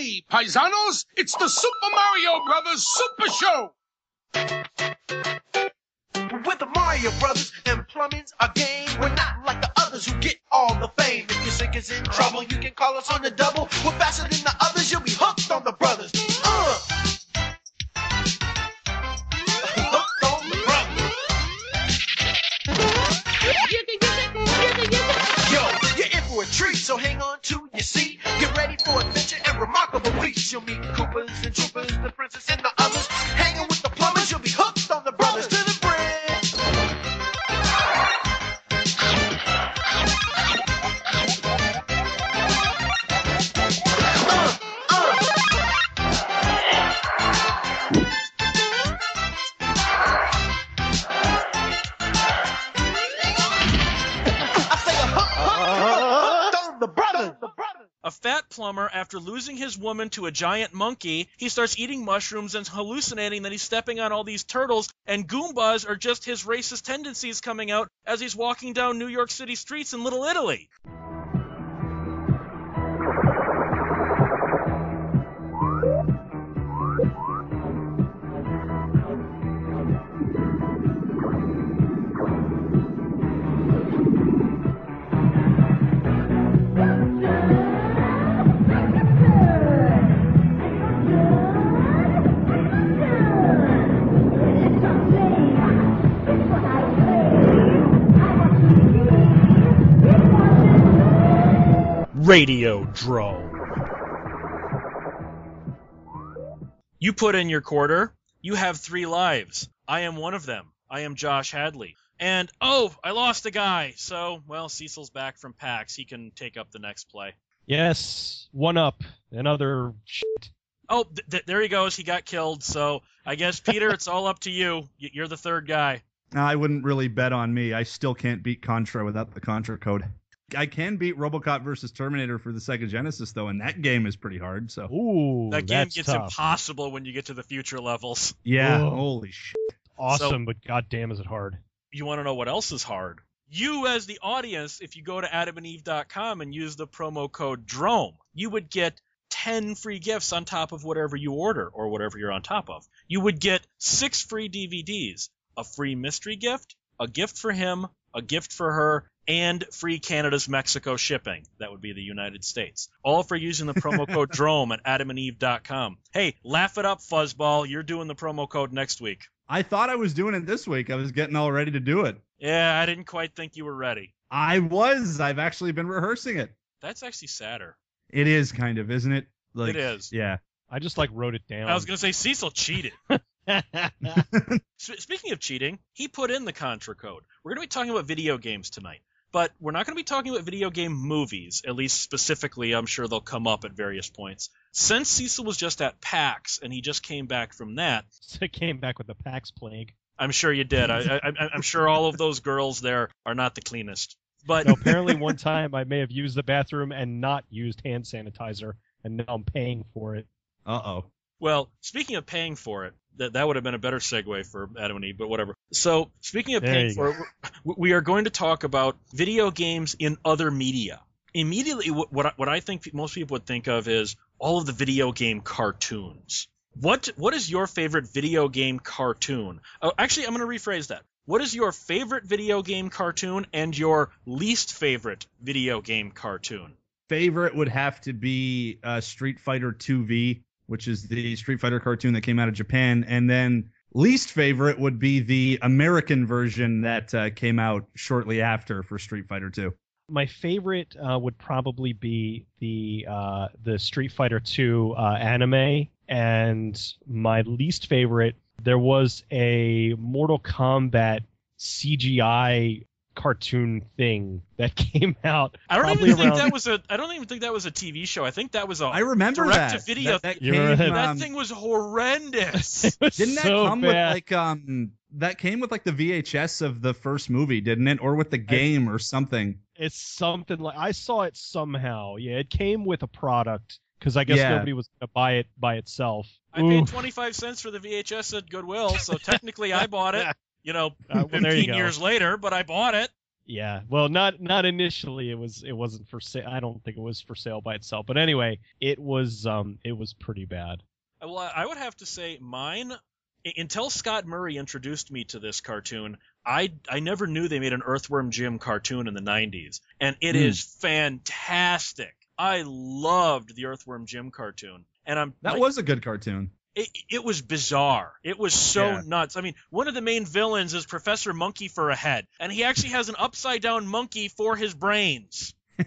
Hey, paisanos, it's the Super Mario Brothers Super Show! With the Mario Brothers and plumbing's a game. We're not like the others who get all the fame. If your sink is in trouble, you can call us on the double. We're faster than the others, you'll be hooked on the brothers. Uh. Hooked on the brothers. Yo, you're in for a treat, so hang on to your seat. Get ready for adventure You'll meet Koopas and Troopers, the princess and the plumber, after losing his woman to a giant monkey, he starts eating mushrooms and hallucinating that he's stepping on all these turtles, and Goombas are just his racist tendencies coming out as he's walking down New York City streets in Little Italy. Radio Drome. You put in your quarter. You have three lives. I am one of them. I am Josh Hadley. And oh, I lost a guy. So, well, Cecil's back from PAX. He can take up the next play. Yes, one up. Another shit. Oh, th- th- there he goes. He got killed. So I guess Peter, it's all up to you. Y- You're the third guy. I wouldn't really bet on me. I still can't beat Contra without the Contra code. I can beat RoboCop versus Terminator for the Sega Genesis though, and that game is pretty hard. So Ooh, That game that's gets tough. impossible when you get to the future levels. yeah, Whoa. holy shit. Awesome, but goddamn, is it hard? You want to know what else is hard? You, as the audience, if you go to adamandeve.com and use the promo code DROME, you would get 10 free gifts on top of whatever you order or whatever you're on top of. You would get six free DVDs, a free mystery gift, a gift for him, a gift for her, and free Canada's Mexico shipping. That would be the United States. All for using the promo code DROME at adamandeve.com. Hey, laugh it up, Fuzzball. You're doing the promo code next week. I thought I was doing it this week. I was getting all ready to do it. Yeah, I didn't quite think you were ready. I was. I've actually been rehearsing it. That's actually sadder. It is kind of, isn't it? Like, it is. Yeah. I just like wrote it down. I was going to say Cecil cheated. Speaking of cheating, he put in the Contra code. We're going to be talking about video games tonight. But we're not going to be talking about video game movies, at least specifically. I'm sure they'll come up at various points. Since Cecil was just at PAX and he just came back from that, I came back with the PAX plague. I'm sure you did. I, I, I'm sure all of those girls there are not the cleanest. But No, apparently, one time I may have used the bathroom and not used hand sanitizer, and now I'm paying for it. Uh oh. Well, speaking of paying for it, that that would have been a better segue for Adam and Eve, but whatever. So, speaking of There paying you for it, we- we are going to talk about video games in other media. Immediately, what what I, what I think most people would think of is all of the video game cartoons. What what is your favorite video game cartoon? Oh, actually, I'm going to rephrase that. What is your favorite video game cartoon and your least favorite video game cartoon? Favorite would have to be uh, Street Fighter 2V, which is the Street Fighter cartoon that came out of Japan, and then least favorite would be the American version that uh, came out shortly after for Street Fighter 2. My favorite uh, would probably be the uh, the Street Fighter Two uh, anime, and my least favorite there was a Mortal Kombat CGI cartoon thing that came out. I don't probably even think that was a. I don't even think that was a TV show. I think that was a. I remember direct that. to video. That, that You came, that um, thing was horrendous. Was Didn't that so come with like um that came with like the VHS of the first movie, didn't it? Or with the game or something. It's something like I saw it somehow. Yeah, it came with a product because I guess Yeah. nobody was gonna buy it by itself. I paid 25 cents for the VHS at Goodwill, so technically I bought it. You know, Uh, well, there you 15 years later, but I bought it. Yeah, well, not not initially. It was it wasn't for sale. I don't think it was for sale by itself. But anyway, it was um it was pretty bad. Well, I would have to say mine. Until Scott Murray introduced me to this cartoon, I I never knew they made an Earthworm Jim cartoon in the '90s, and it Hmm. is fantastic. I loved the Earthworm Jim cartoon, and I'm That like, was a good cartoon. It, it was bizarre. It was so Yeah. nuts. I mean, one of the main villains is Professor Monkey for a head, and he actually has an upside down monkey for his brains.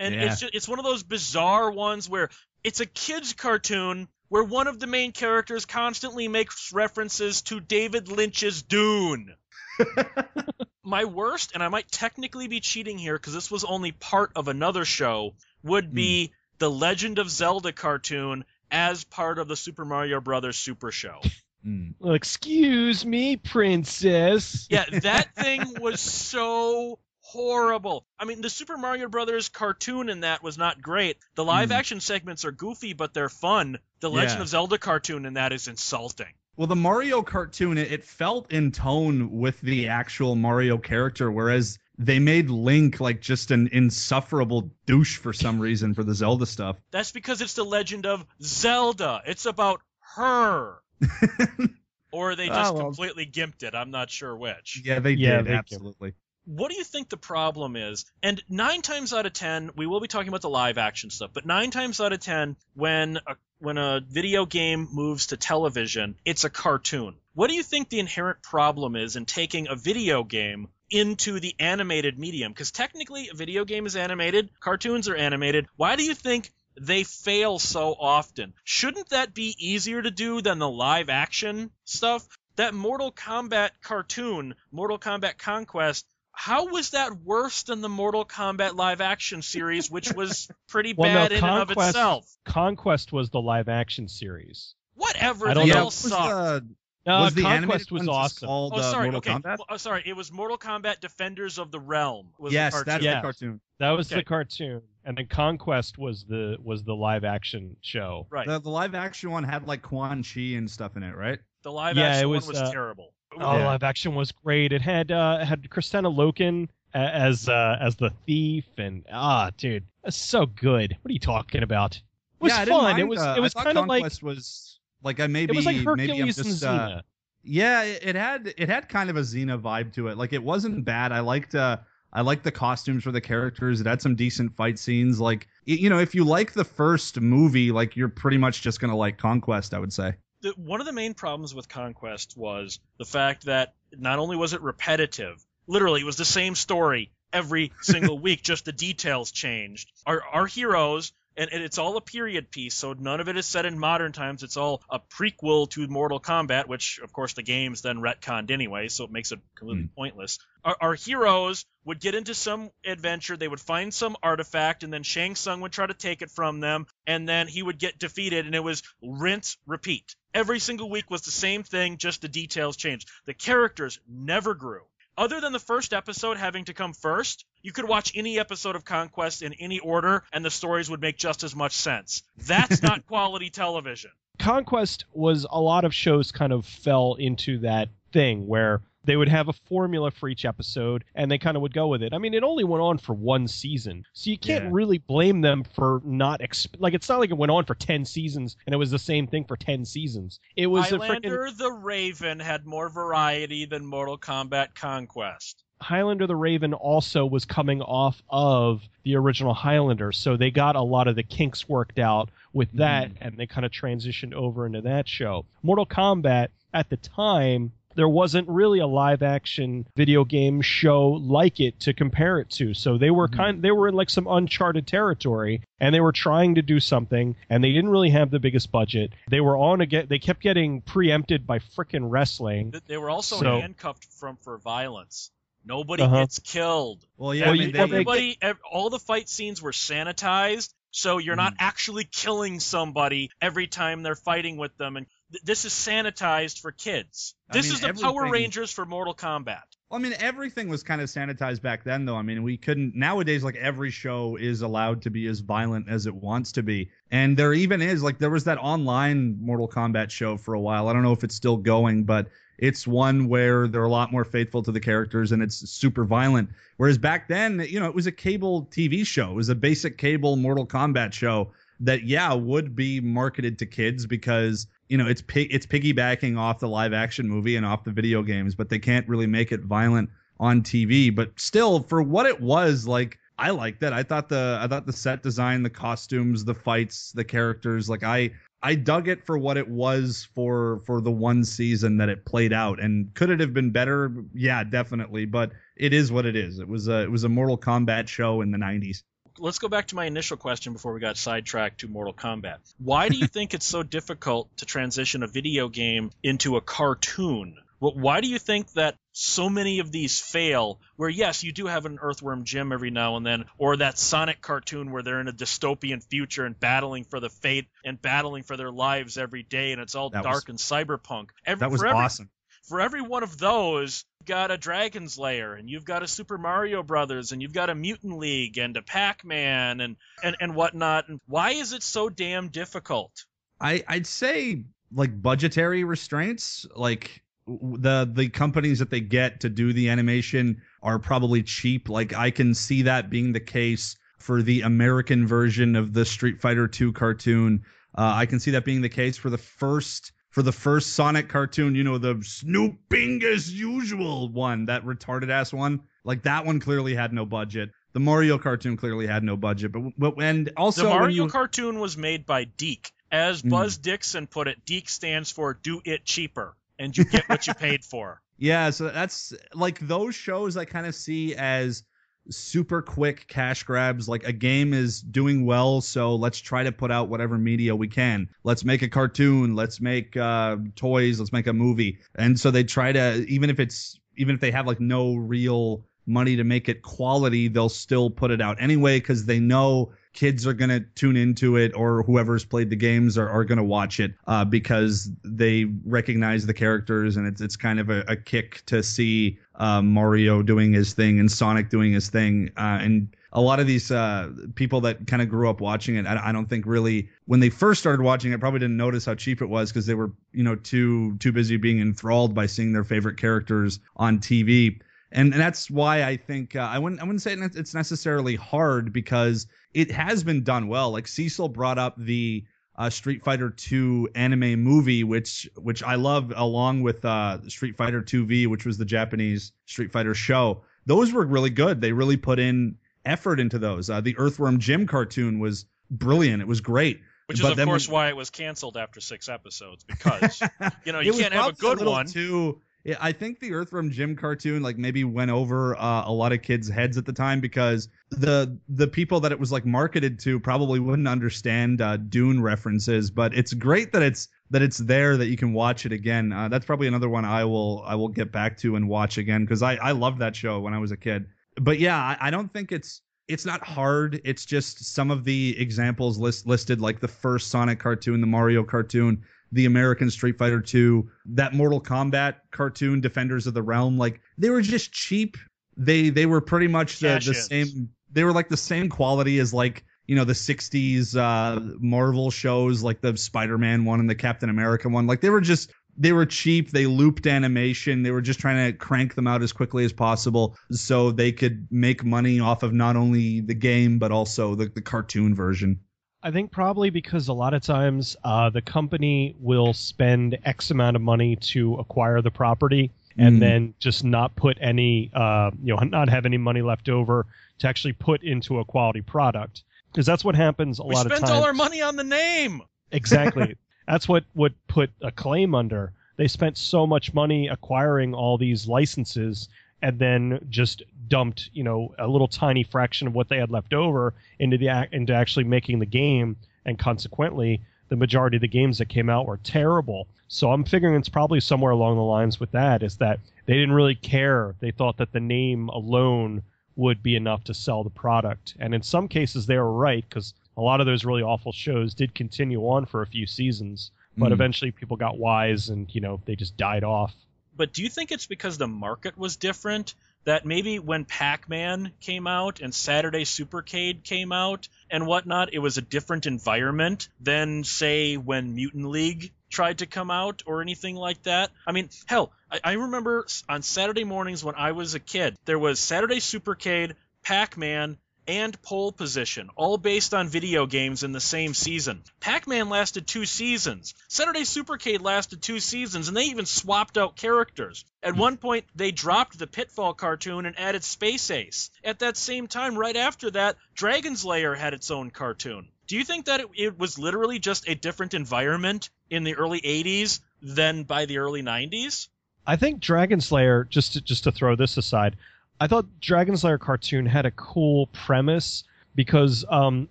And Yeah. it's just, it's one of those bizarre ones where it's a kids cartoon where one of the main characters constantly makes references to David Lynch's Dune. My worst, and I might technically be cheating here because this was only part of another show, would hmm. be the Legend of Zelda cartoon as part of the Super Mario Brothers Super Show. Mm. Well, excuse me, princess. Yeah, that thing was so horrible. I mean, the Super Mario Brothers cartoon in that was not great. The live Hmm. action segments are goofy, but they're fun. The Legend Yeah. of Zelda cartoon in that is insulting. Well, the Mario cartoon, it, it felt in tone with the actual Mario character, whereas they made Link like just an insufferable douche for some reason for the Zelda stuff. That's because it's the Legend of Zelda. It's about her. or they ah, just Oh, well. completely gimped it. I'm not sure which. yeah, they Yeah, did they- absolutely. what do you think the problem is? And nine times out of ten, we will be talking about the live action stuff. But nine times out of ten, when a, when a video game moves to television, it's a cartoon. What do you think the inherent problem is in taking a video game into the animated medium? Because technically, a video game is animated, cartoons are animated. Why do you think they fail so often? Shouldn't that be easier to do than the live action stuff? That Mortal Kombat cartoon, Mortal Kombat Conquest, how was that worse than the Mortal Kombat live action series, which was pretty Well, no, bad in and of itself? Conquest was the live action series. Whatever, I don't they know. all was the, No, was the Conquest was awesome. called Oh, uh, sorry. Mortal okay. Kombat? Well, Oh, sorry. It was Mortal Kombat Defenders of the Realm. Was yes, the cartoon. that's Yeah. the cartoon. That was Okay. the cartoon, and then Conquest was the was the live action show. right. The, the live action one had like Quan Chi and stuff in it, right? the live Yeah, action it was, one was uh, terrible. Oh, Yeah. live action was great. It had uh, had Kristanna Loken as uh, as the thief, and ah, dude, that's so good. What are you talking about? It was yeah, fun. mind, it was uh, it was kind of like Conquest was like I maybe it was like maybe I'm Hercules and just uh, Yeah, it, it had it had kind of a Xena vibe to it. Like it wasn't bad. I liked uh I liked the costumes for the characters. It had some decent fight scenes. Like you know, if you like the first movie, like you're pretty much just gonna like Conquest. I would say. the, one of the main problems with Conquest was the fact that not only was it repetitive, literally it was the same story every single week, just the details changed. Our our heroes and, and it's all a period piece, so none of it is set in modern times. It's all a prequel to Mortal Kombat, which of course the game's then retconned anyway, so it makes it completely hmm. pointless. Our, our heroes would get into some adventure, they would find some artifact, and then Shang Tsung would try to take it from them, and then he would get defeated, and it was rinse, repeat. Every single week was the same thing, just the details changed. The characters never grew. Other than the first episode having to come first, you could watch any episode of Conquest in any order, and the stories would make just as much sense. That's not quality television. Conquest was a lot of shows kind of fell into that thing where they would have a formula for each episode and they kind of would go with it. I mean, it only went on for one season. So you can't Yeah. really blame them for not exp- like it's not like it went on for 10 seasons and it was the same thing for 10 seasons. It was Highlander the Raven had more variety than Mortal Kombat Conquest. Highlander the Raven also was coming off of the original Highlander, so they got a lot of the kinks worked out with that, mm. and they kind of transitioned over into that show. Mortal Kombat at the time. There wasn't really a live action video game show like it to compare it to. So they were Mhm. kind they were in like some uncharted territory and they were trying to do something and they didn't really have the biggest budget. They were on again they kept getting preempted by frickin' wrestling. They were also So- handcuffed from for violence. Nobody Uh-huh. gets killed. Well, yeah, Well, I mean, they, well, they- Everybody, all the fight scenes were sanitized, so you're not Mm. actually killing somebody every time they're fighting with them. And th- this is sanitized for kids. I This mean, is the Power Rangers for Mortal Kombat. Well, I mean, everything was kind of sanitized back then, though. I mean, we couldn't. Nowadays, like every show is allowed to be as violent as it wants to be, and there even is like there was that online Mortal Kombat show for a while. I don't know if it's still going, but It's one where they're a lot more faithful to the characters and it's super violent. Whereas back then, you know, it was a cable TV show. It was a basic cable Mortal Kombat show that yeah would be marketed to kids because you know it's it's piggybacking off the live action movie and off the video games, but they can't really make it violent on TV. But still, for what it was, like I liked it. I thought the I thought the set design, the costumes, the fights, the characters, like I I dug it for what it was for for the one season that it played out. And could it have been better? Yeah, definitely. But it is what it is. It was a it was a Mortal Kombat show in the 90s let's go back to my initial question before we got sidetracked to Mortal Kombat. Why do you think it's so difficult to transition a video game into a cartoon? Why do you think that so many of these fail? Where yes, you do have an Earthworm Jim every now and then, or that Sonic cartoon where they're in a dystopian future and battling for the fate and battling for their lives every day, and it's all that dark was, and cyberpunk. Every, that was every, awesome for every one of those, you've got a Dragon's Lair, and you've got a Super Mario Brothers, and you've got a Mutant League, and a Pac-Man, and and and whatnot. And why is it so damn difficult? I I'd say like budgetary restraints, like the the companies that they get to do the animation are probably cheap. Like I can see that being the case for the American version of the Street Fighter 2 cartoon. Uh, I can see that being the case for the first for the first Sonic cartoon, you know, the snooping as usual one, that retarded ass one. Like that one clearly had no budget. The Mario cartoon clearly had no budget, but, but and also the Mario you... cartoon was made by DiC. As hmm. Buzz mm. Dixon put it, DiC stands for Do It Cheaper, and you get what you paid for. Yeah, so that's like those shows I kind of see as super quick cash grabs. Like a game is doing well, so let's try to put out whatever media we can. Let's make a cartoon. Let's make uh, toys. Let's make a movie. And so they try to, even if it's, even if they have like no real money to make it quality, they'll still put it out anyway because they know kids are going to tune into it or whoever's played the games are, are going to watch it uh, because they recognize the characters and it's, it's kind of a, a kick to see uh, Mario doing his thing and Sonic doing his thing. Uh, and a lot of these uh, people that kind of grew up watching it, I, I, don't think really when they first started watching it, probably didn't notice how cheap it was because they were, you know, too too busy being enthralled by seeing their favorite characters on TV and, and that's why I think uh, I wouldn't I wouldn't say it's necessarily hard because it has been done well. Like Cecil brought up the uh, Street Fighter 2 anime movie, which which I love, along with uh, Street Fighter 2V, which was the Japanese Street Fighter show. Those were really good. They really put in effort into those. Uh, the Earthworm Jim cartoon was brilliant. It was great. Which is, of course, why it was canceled after six episodes because you know you can't have a good a one. Too I think the Earthworm Jim cartoon like maybe went over uh, a lot of kids' heads at the time because the the people that it was like marketed to probably wouldn't understand uh, Dune references. But it's great that it's that it's there that you can watch it again. Uh, that's probably another one I will I will get back to and watch again because I I loved that show when I was a kid. But yeah, I, I don't think it's it's not hard. It's just some of the examples list, listed, like the first Sonic cartoon, the Mario cartoon the American Street Fighter 2, that Mortal Kombat cartoon, Defenders of the Realm, like they were just cheap. They they were pretty much the, the same. They were like the same quality as like you know the 60s uh, Marvel shows, like the Spider-Man one and the Captain America one. Like they were just they were cheap. They looped animation. They were just trying to crank them out as quickly as possible so they could make money off of not only the game but also the, the cartoon version. I think probably because a lot of times uh, the company will spend X amount of money to acquire the property and mm. then just not put any, uh, you know, not have any money left over to actually put into a quality product. Because that's what happens a we lot of times. We spent all our money on the name. Exactly. that's what would put Acclaim under. They spent so much money acquiring all these licenses and then just dumped you know a little tiny fraction of what they had left over into the into actually making the game. And consequently the majority of the games that came out were terrible. So i'm figuring it's probably somewhere along the lines with that is that they didn't really care. They thought that the name alone would be enough to sell the product. And in some cases they were right because a lot of those really awful shows did continue on for a few seasons. But mm. eventually people got wise and you know they just died off but do you think it's because the market was different? that maybe when Pac-Man came out and Saturday Supercade came out and whatnot, it was a different environment than say when Mutant League tried to come out or anything like that. I mean, hell, I, I remember on Saturday mornings when I was a kid, there was Saturday Supercade, Pac-Man, and pole position, all based on video games in the same season. Pac Man lasted two seasons. Saturday Supercade lasted two seasons, and they even swapped out characters. At one point, they dropped the Pitfall cartoon and added Space Ace. At that same time, right after that, Dragon's Lair had its own cartoon. Do you think that it, it was literally just a different environment in the early 80s than by the early 90s? I think Dragon's Lair, just to, just to throw this aside, I thought Dragon's Lair cartoon had a cool premise because um,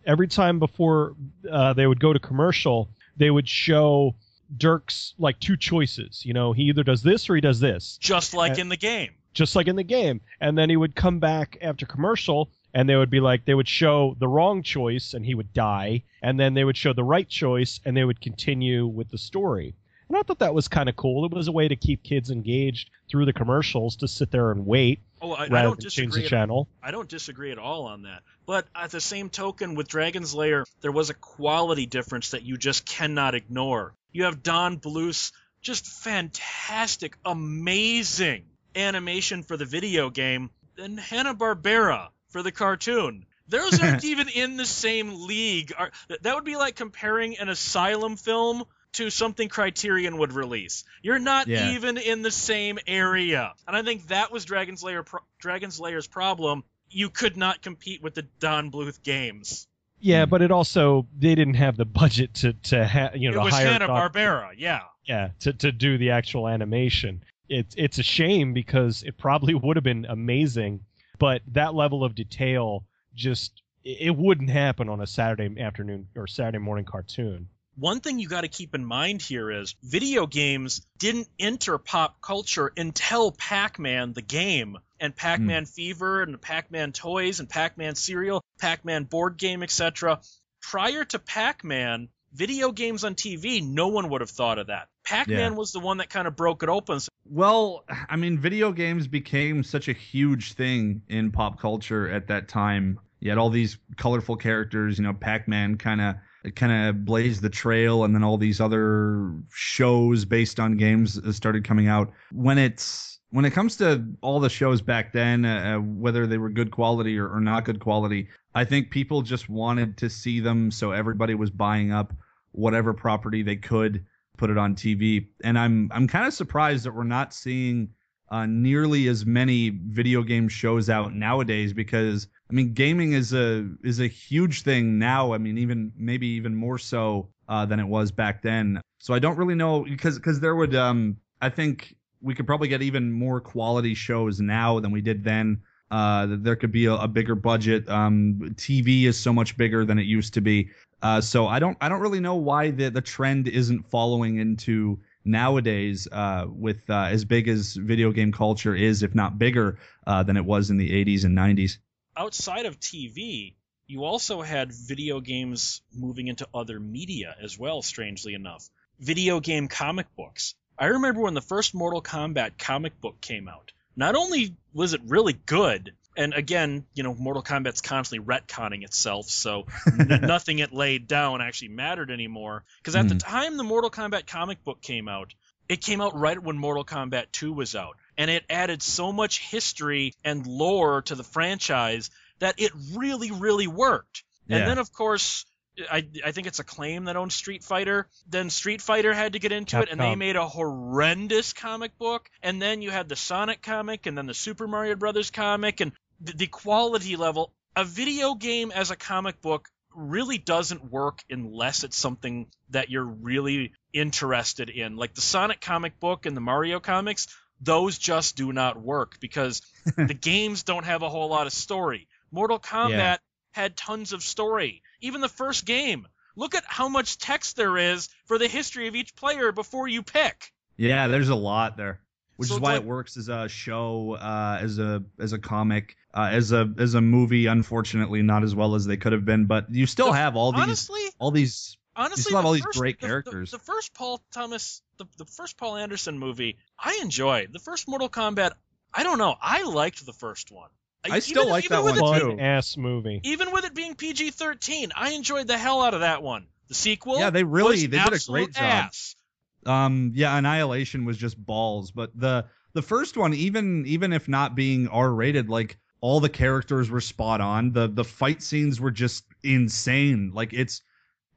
every time before uh, they would go to commercial, they would show Dirk's like two choices. You know, he either does this or he does this, Just like Uh, in the game. just like in the game. And then he would come back after commercial and they would be like, they would show the wrong choice and he would die. And then they would show the right choice and they would continue with the story. And I thought that was kind of cool. It was a way to keep kids engaged through the commercials to sit there and wait Oh, I, I don't than change disagree. the at channel. I don't disagree at all on that. But at the same token, with Dragon's Lair, there was a quality difference that you just cannot ignore. You have Don Bluth's just fantastic, amazing animation for the video game, and Hanna Barbera for the cartoon. Those aren't even in the same league. That would be like comparing an Asylum film to something Criterion would release. You're not Yeah. even in the same area. And I think that was Dragon's Lair pro- Dragon's Lair's problem. You could not compete with the Don Bluth games. Yeah, but it also they didn't have the budget to to ha- you know it was hire Hanna Barbera, yeah. yeah to, to do the actual animation it's it's a shame because it probably would have been amazing but that level of detail just it wouldn't happen on a saturday afternoon or saturday morning cartoon One thing you got to keep in mind here is video games didn't enter pop culture until Pac-Man the game and Pac-Man hmm. Fever and the Pac-Man toys and Pac-Man cereal, Pac-Man board game, etc. Prior to Pac-Man, video games on TV, no one would have thought of that. Pac-Man Yeah. was the one that kind of broke it open. Well, I mean, video games became such a huge thing in pop culture at that time. You had all these colorful characters, you know, Pac-Man kind of kind of blazed the trail and then all these other shows based on games started coming out. When it's when it comes to all the shows back then, uh, whether they were good quality or, or not good quality, I think people just wanted to see them, so everybody was buying up whatever property they could put it on TV. And I'm I'm kind of surprised that we're not seeing uh, nearly as many video game shows out nowadays because I mean gaming is a is a huge thing now. I mean even maybe even more so uh, than it was back then. So I don't really know because because there would um I think we could probably get even more quality shows now than we did then. Uh, there could be a, a bigger budget. Um, TV is so much bigger than it used to be. Uh, so I don't I don't really know why the the trend isn't following into nowadays uh, with uh, as big as video game culture is, if not bigger uh, than it was in the 80s and 90s. Outside of TV, you also had video games moving into other media as well, strangely enough. Video game comic books. I remember when the first Mortal Kombat comic book came out. Not only was it really good, and again, you know, Mortal Kombat's constantly retconning itself, so n- nothing it laid down actually mattered anymore. Because at the mm-hmm. time the Mortal Kombat comic book came out, it came out right when Mortal Kombat 2 was out, and it added so much history and lore to the franchise that it really, really worked. And then, of course, I, I think it's Acclaim that owns Street Fighter. Then Street Fighter had to get into it, and they made a horrendous comic book. And then you had the Sonic comic, and then the Super Mario Brothers comic, and the, the quality level. A video game as a comic book really doesn't work unless it's something that you're really interested in. Like the Sonic comic book and the Mario comics, those just do not work because the games don't have a whole lot of story. Mortal Kombat Yeah. had tons of story. Even the first game. Look at how much text there is for the history of each player before you pick. Yeah, there's a lot there, which So is why like- it works as a show, uh, as a as a comic, uh, as a as a movie. Unfortunately, not as well as they could have been, but you still The- have all these Honestly, all these. honestly, still have the all these first- great the- the- characters. The, first Paul Thomas, the, the first Paul Anderson movie, I enjoyed. The first Mortal Kombat, I don't know. I liked the first one. I still Even- like even that with one it, too. Ass movie. Even with it being PG-13, I enjoyed the hell out of that one. The sequel, Yeah, they really- they did a great job. ass. Um, yeah, Annihilation was just balls, but the the first one, even even if not being R rated, like all the characters were spot on. The the fight scenes were just insane. Like it's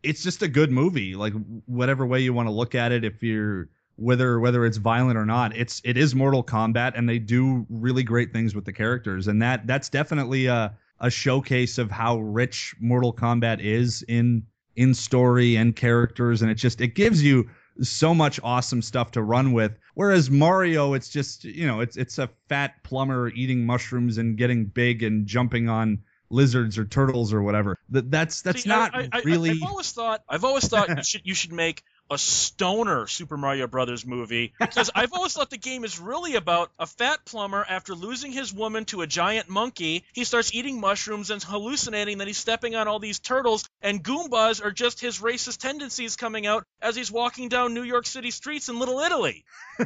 it's just a good movie. Like whatever way you want to look at it, if you're whether whether it's violent or not, it's it is Mortal Kombat, and they do really great things with the characters, and that that's definitely a a showcase of how rich Mortal Kombat is in in story and characters, and it just it gives you so much awesome stuff to run with. Whereas Mario, it's just you know, it's it's a fat plumber eating mushrooms and getting big and jumping on lizards or turtles or whatever. That that's that's See, not I, I, really. I, have always thought. I've always thought you should you should make a stoner Super Mario Brothers movie because I've always thought the game is really about a fat plumber after losing his woman to a giant monkey. He starts eating mushrooms and hallucinating that he's stepping on all these turtles, and Goombas are just his racist tendencies coming out as he's walking down New York City streets in Little Italy.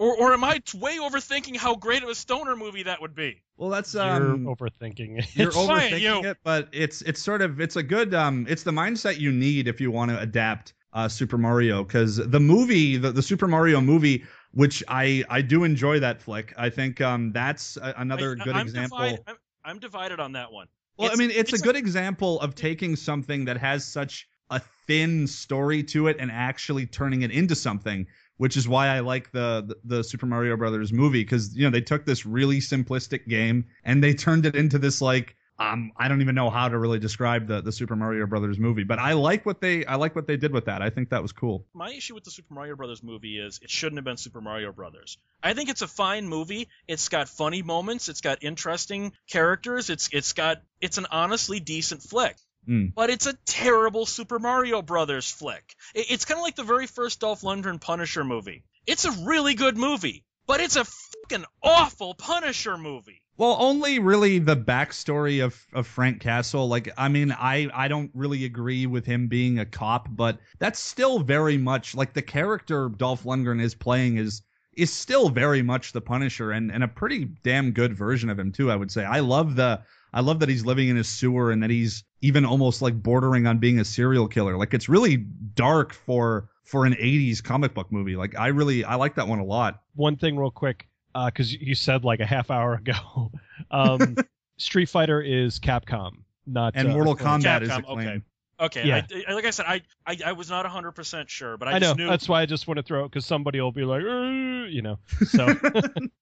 Or, or am I t- way overthinking how great of a stoner movie that would be? well, that's You're um. overthinking it. You're fine, overthinking you. it, but it's it's sort of it's a good um it's the mindset you need if you want to adapt uh Super Mario because the movie the, the Super Mario movie which I I do enjoy that flick I think um that's a, another I- good I'm example. Divide, I'm, I'm divided on that one. Well, I mean, it's, it's a a- good example of taking something that has such a thin story to it and actually turning it into something, which is why I like the the, the Super Mario Brothers movie because you know they took this really simplistic game and they turned it into this like um I don't even know how to really describe the the Super Mario Brothers movie, but I like what they I like what they did with that. I think that was cool. my issue with the Super Mario Brothers movie is it shouldn't have been Super Mario Brothers. I think it's a fine movie. It's got funny moments. It's got interesting characters. It's it's got it's an honestly decent flick. Mm. But it's a terrible Super Mario Brothers flick. It- it's kind of like the very first Dolph Lundgren Punisher movie. It's a really good movie, but it's a fucking awful Punisher movie. Well, only really the backstory of, of Frank Castle. Like, I mean, I, I don't really agree with him being a cop, but that's still very much like the character Dolph Lundgren is playing is is still very much the Punisher and, and a pretty damn good version of him too, I would say. I love the I love that he's living in a sewer and that he's even almost like bordering on being a serial killer. Like it's really dark for for an 80s comic book movie. Like I really I like that one a lot. One thing, real quick, because you said like a half hour ago, um, Street Fighter is Capcom, not And uh, Mortal Acclaim. Kombat is Capcom, acclaimed. okay. Okay, Yeah. I, I- like I said, I, I I was not 100% sure, but I, I know just knew that's why I just want to throw it because somebody will be like, "Uh," you know. So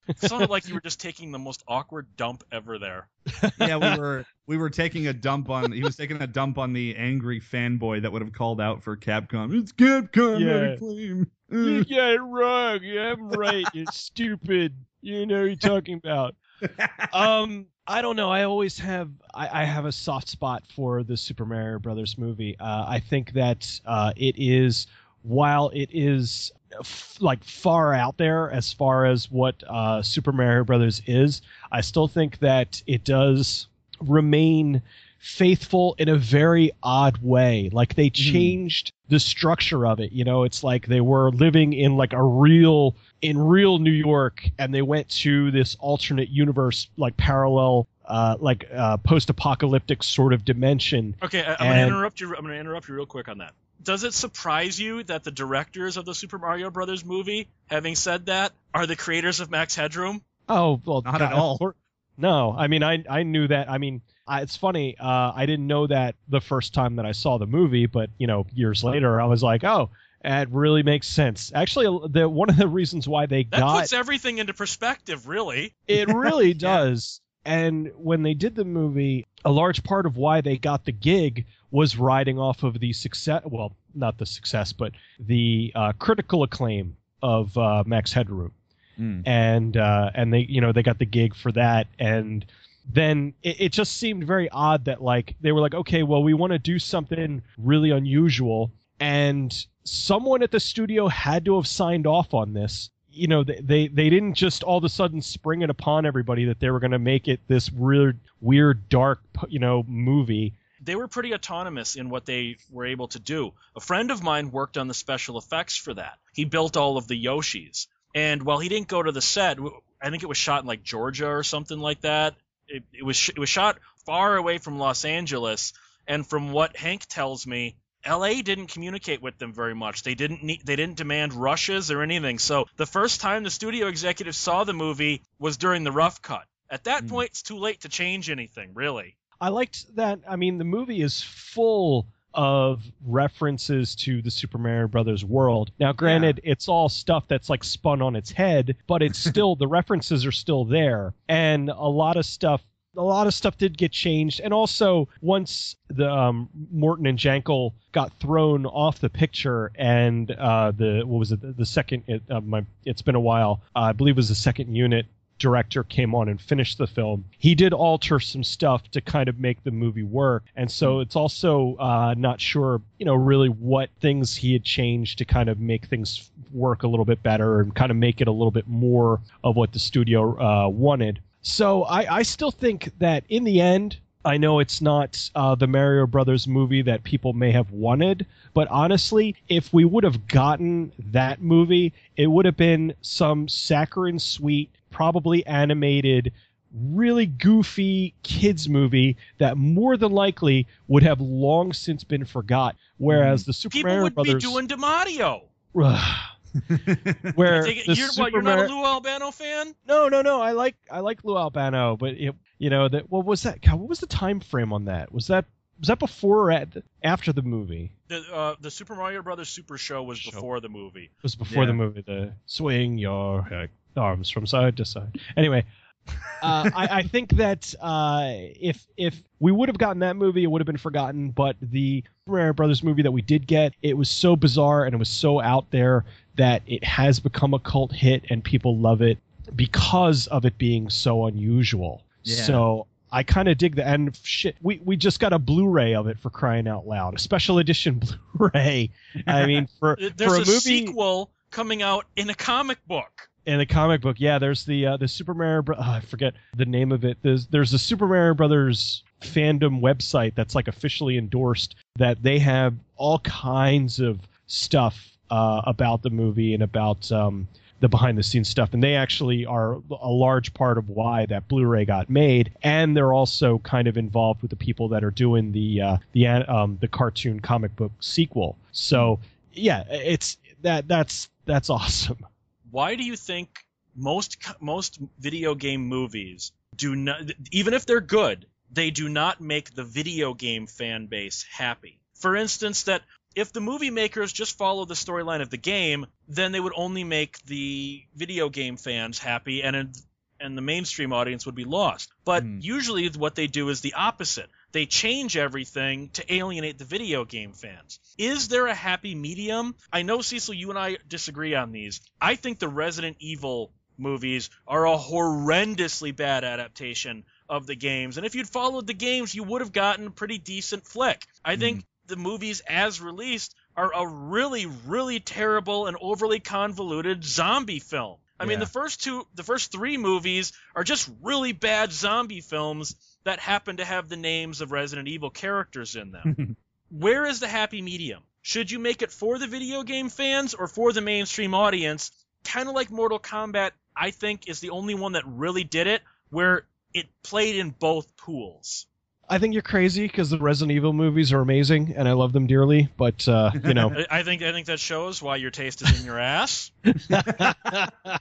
it sounded like you were just taking the most awkward dump ever there. yeah, we were we were taking a dump on he was taking a dump on the angry fanboy that would have called out for Capcom. It's Capcom, Yeah. not Acclaim. you got it wrong. You I'm right. You're stupid. You know what you're talking about. um i don't know. I always have I, I have a soft spot for the super mario brothers movie. Uh, i think that uh, it is while it is f- like far out there as far as what uh, super mario brothers is i still think that it does remain faithful in a very odd way. Like they changed the structure of it you know it's like they were living in like a real in real New York and they went to this alternate universe, like parallel, uh, like uh, post-apocalyptic sort of dimension. Okay, I, I'm gonna interrupt you. I'm gonna interrupt you real quick on that. Does it surprise you that the directors of the Super Mario Brothers movie, having said that, are the creators of Max Headroom? Oh well, Not at all. No, I mean I I knew that. I mean I, it's funny. Uh, I didn't know that the first time that I saw the movie, but you know years later I was like, oh, it really makes sense. Actually, the one of the reasons why they That got puts everything into perspective, really. It really does. And when they did the movie, a large part of why they got the gig was riding off of the success. Well, not the success, but the uh, critical acclaim of uh, Max Headroom, Mm. and uh, and they you know they got the gig for that, and then it, it just seemed very odd that like they were like, okay, well we want to do something really unusual, and someone at the studio had to have signed off on this you know they, they they didn't just all of a sudden spring it upon everybody that they were going to make it this weird weird dark you know movie They were pretty autonomous in what they were able to do. A friend of mine worked on the special effects for that. He built all of the Yoshis. And while he didn't go to the set, I think it was shot in like Georgia or something like that. It, it was sh- it was shot far away from Los Angeles, and from what Hank tells me, LA didn't communicate with them very much. They didn't need, they didn't demand rushes or anything. So the first time the studio executives saw the movie was during the rough cut. At that Mm. point, it's too late to change anything, really. I liked that. I mean, the movie is full of references to the Super Mario Brothers world. Now, granted, it's all stuff that's like spun on its head, but it's still the references are still there, and a lot of stuff. A lot of stuff did get changed, and also once the um, Morton and Jankel got thrown off the picture, and uh, the what was it? The, the second, it, uh, my, it's been a while. Uh, I believe it was the second unit director came on and finished the film, he did alter some stuff to kind of make the movie work. And so it's also uh, not sure, you know, really what things he had changed to kind of make things work a little bit better and kind of make it a little bit more of what the studio uh, wanted. So I, I still think that in the end, I know it's not uh, the Mario Brothers movie that people may have wanted, but honestly, if we would have gotten that movie, it would have been some saccharine sweet, probably animated, really goofy kids movie that more than likely would have long since been forgot. Whereas mm-hmm. the Super People Mario would Brothers, be doing DeMario. where I take it- the you're, Super what, you're not Mario- a Lou Albano fan? no, no, no. I like I like Lou Albano, but it, you know that what was that? God, what was the time frame on that? Was that was that before or at, after the movie? The uh, the Super Mario Brothers Super Show was Show. before the movie. It was before Yeah. the movie. The swing your uh, arms from side to side. Anyway, uh, I, I think that uh, if if we would have gotten that movie, it would have been forgotten. But the Super Mario Brothers movie that we did get, it was so bizarre and it was so out there that it has become a cult hit and people love it because of it being so unusual. Yeah. So I kind of dig that. And shit, we, we just got a Blu-ray of it for crying out loud, a special edition Blu-ray. I mean, for There's for a, a movie sequel coming out in a comic book. in the comic book, yeah, there's the uh, the Super Mario. Bro- oh, I forget the name of it. There's there's the Super Mario Brothers fandom website that's like officially endorsed that they have all kinds of stuff uh, about the movie and about um, the behind the scenes stuff, and they actually are a large part of why that Blu-ray got made, and they're also kind of involved with the people that are doing the uh, the um, the cartoon comic book sequel. So yeah, it's that that's that's awesome. Why do you think most most video game movies do not even if they're good, they do not make the video game fan base happy? For instance, that if the movie makers just follow the storyline of the game, then they would only make the video game fans happy and and the mainstream audience would be lost. But Hmm. usually what they do is the opposite. They change everything to alienate the video game fans. Is there a happy medium? I know Cecil you and I disagree on these. I think the Resident Evil movies are a horrendously bad adaptation of the games. And if you'd followed the games, you would have gotten a pretty decent flick. I think the movies as released are a really, really terrible and overly convoluted zombie film. I mean, the first two, the first three movies are just really bad zombie films that happen to have the names of Resident Evil characters in them. Where is the happy medium? Should you make it for the video game fans or for the mainstream audience? Kind of like Mortal Kombat, I think, is the only one that really did it, where it played in both pools. I think you're crazy because the Resident Evil movies are amazing and I love them dearly. But uh, you know, I- think I think that shows why your taste is in your ass. uh,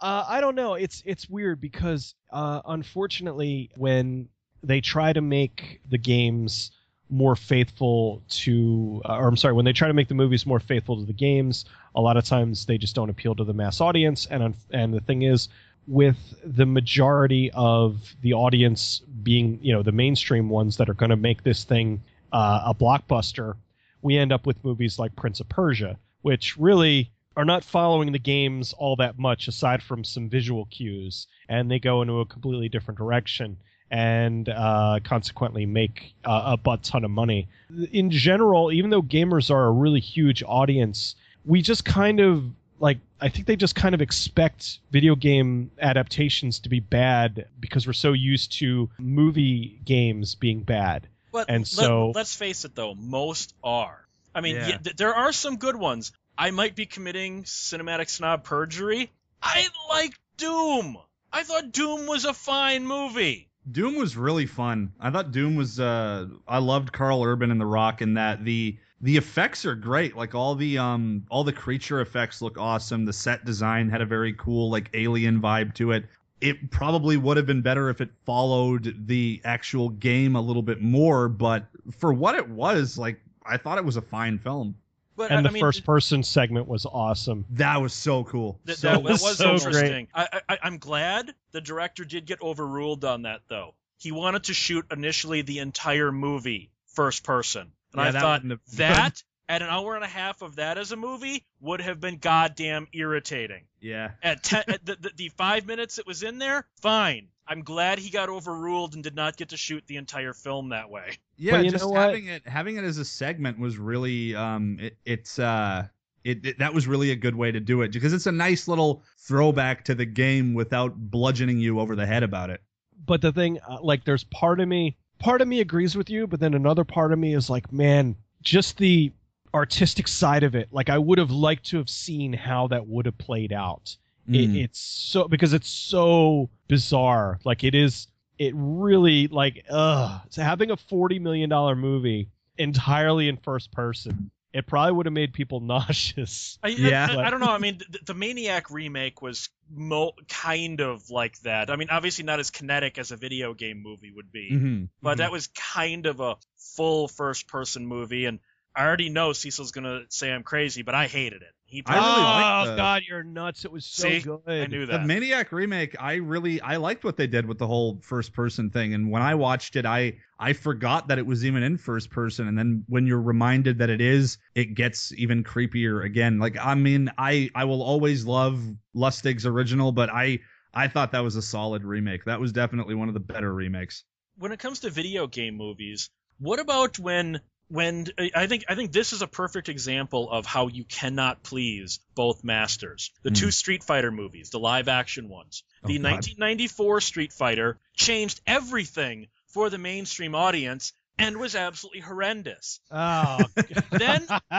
I don't know. It's it's weird because uh, unfortunately, when they try to make the games more faithful to, uh, or I'm sorry, when they try to make the movies more faithful to the games, a lot of times they just don't appeal to the mass audience. And and the thing is, with the majority of the audience being, you know, the mainstream ones that are going to make this thing uh, a blockbuster, we end up with movies like Prince of Persia, which really are not following the games all that much aside from some visual cues, and they go into a completely different direction and uh, consequently make uh, a butt ton of money. In general, even though gamers are a really huge audience, we just kind of like I think they just kind of expect video game adaptations to be bad because we're so used to movie games being bad. But And let- so- let's face it, though, most are. I mean, Yeah. yeah, there are some good ones. I might be committing cinematic snob perjury. I like Doom. I thought Doom was a fine movie. Doom was really fun. I thought Doom was. Uh, I loved Karl Urban and The Rock, and that the the effects are great. Like all the um all the creature effects look awesome. The set design had a very cool like alien vibe to it. It probably would have been better if it followed the actual game a little bit more, but for what it was, like I thought it was a fine film. But and I, the I mean, first person segment was awesome. That was so cool. That, So- that, that was so interesting. I, I, I'm glad the director did get overruled on that, though. He wanted to shoot initially the entire movie first person, and Yeah, I that thought have- that at an hour and a half of that as a movie would have been goddamn irritating. Yeah. At, ten, at the, the, the five minutes it was in there, fine. I'm glad he got overruled and did not get to shoot the entire film that way. Yeah, But you just know what? having it having it as a segment was really um it, it's uh it, it that was really a good way to do it because it's a nice little throwback to the game without bludgeoning you over the head about it. But the thing, uh, like, there's part of me, part of me agrees with you, but then another part of me is like, man, just the artistic side of it. Like, I would have liked to have seen how that would have played out. Mm. It, it's so because it's so bizarre. Like, it is. It really like, ugh. So having a forty million dollar movie entirely in first person, it probably would have made people nauseous. I, Yeah. I, I, I don't know. I mean, the, the Maniac remake was mo- kind of like that. I mean, obviously not as kinetic as a video game movie would be, Mhm. but Mhm. that was kind of a full first person movie. And I already know Cecil's going to say I'm crazy, but I hated it. He I really oh like the- God, you're nuts! It was so See? good. I knew that. The. Maniac remake, I really I liked what they did with the whole first person thing. And when I watched it, I I forgot that it was even in first person. And then when you're reminded that it is, it gets even creepier again. Like I mean, I I will always love Lustig's original, but I I thought that was a solid remake. That was definitely one of the better remakes. when it comes to video game movies, what about when when I think I think this is a perfect example of how you cannot please both masters. The Hmm. two Street Fighter movies, the live action ones. Oh, The God. 1994 Street Fighter changed everything for the mainstream audience and was absolutely horrendous. Oh, Then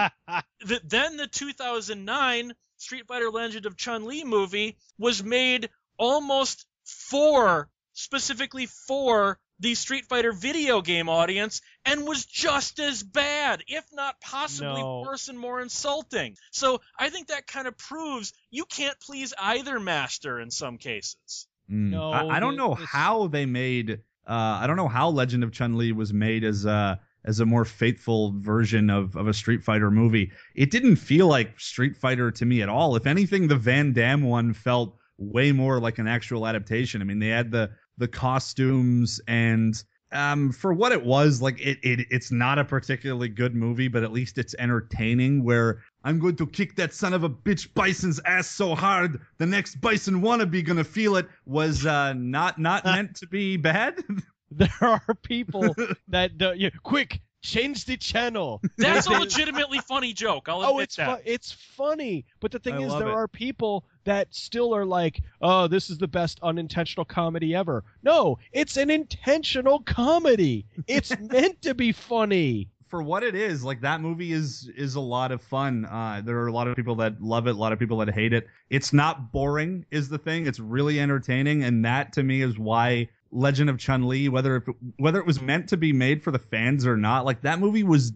the, then the 2009 Street Fighter Legend of Chun Li movie was made almost for specifically for the Street Fighter video game audience and was just as bad, if not possibly No. worse and more insulting. So I think that kind of proves you can't please either master in some cases. Mm. No, I, I don't it- know it's- how they made. Uh, I don't know how Legend of Chun Li was made as a as a more faithful version of of a Street Fighter movie. It didn't feel like Street Fighter to me at all. If anything, the Van Damme one felt way more like an actual adaptation. I mean, they had the the costumes and. Um, for what it was, like it, it, it's not a particularly good movie, but at least it's entertaining. Where I'm going to kick that son of a bitch Bison's ass so hard, the next Bison wannabe gonna feel it. Was uh, not not meant to be bad. there are people that yeah, quick change the channel. That's a legitimately funny joke. I'll Oh, it's that. fu- it's funny, but the thing I is, there it. are people that still are like, "Oh, this is the best unintentional comedy ever." No, it's an intentional comedy. It's meant to be funny. for what it is, like that movie is is a lot of fun. Uh, there are a lot of people that love it, a lot of people that hate it. It's not boring, is the thing. It's really entertaining, and that to me is why Legend of Chun Li, whether it, whether it was meant to be made for the fans or not, like that movie was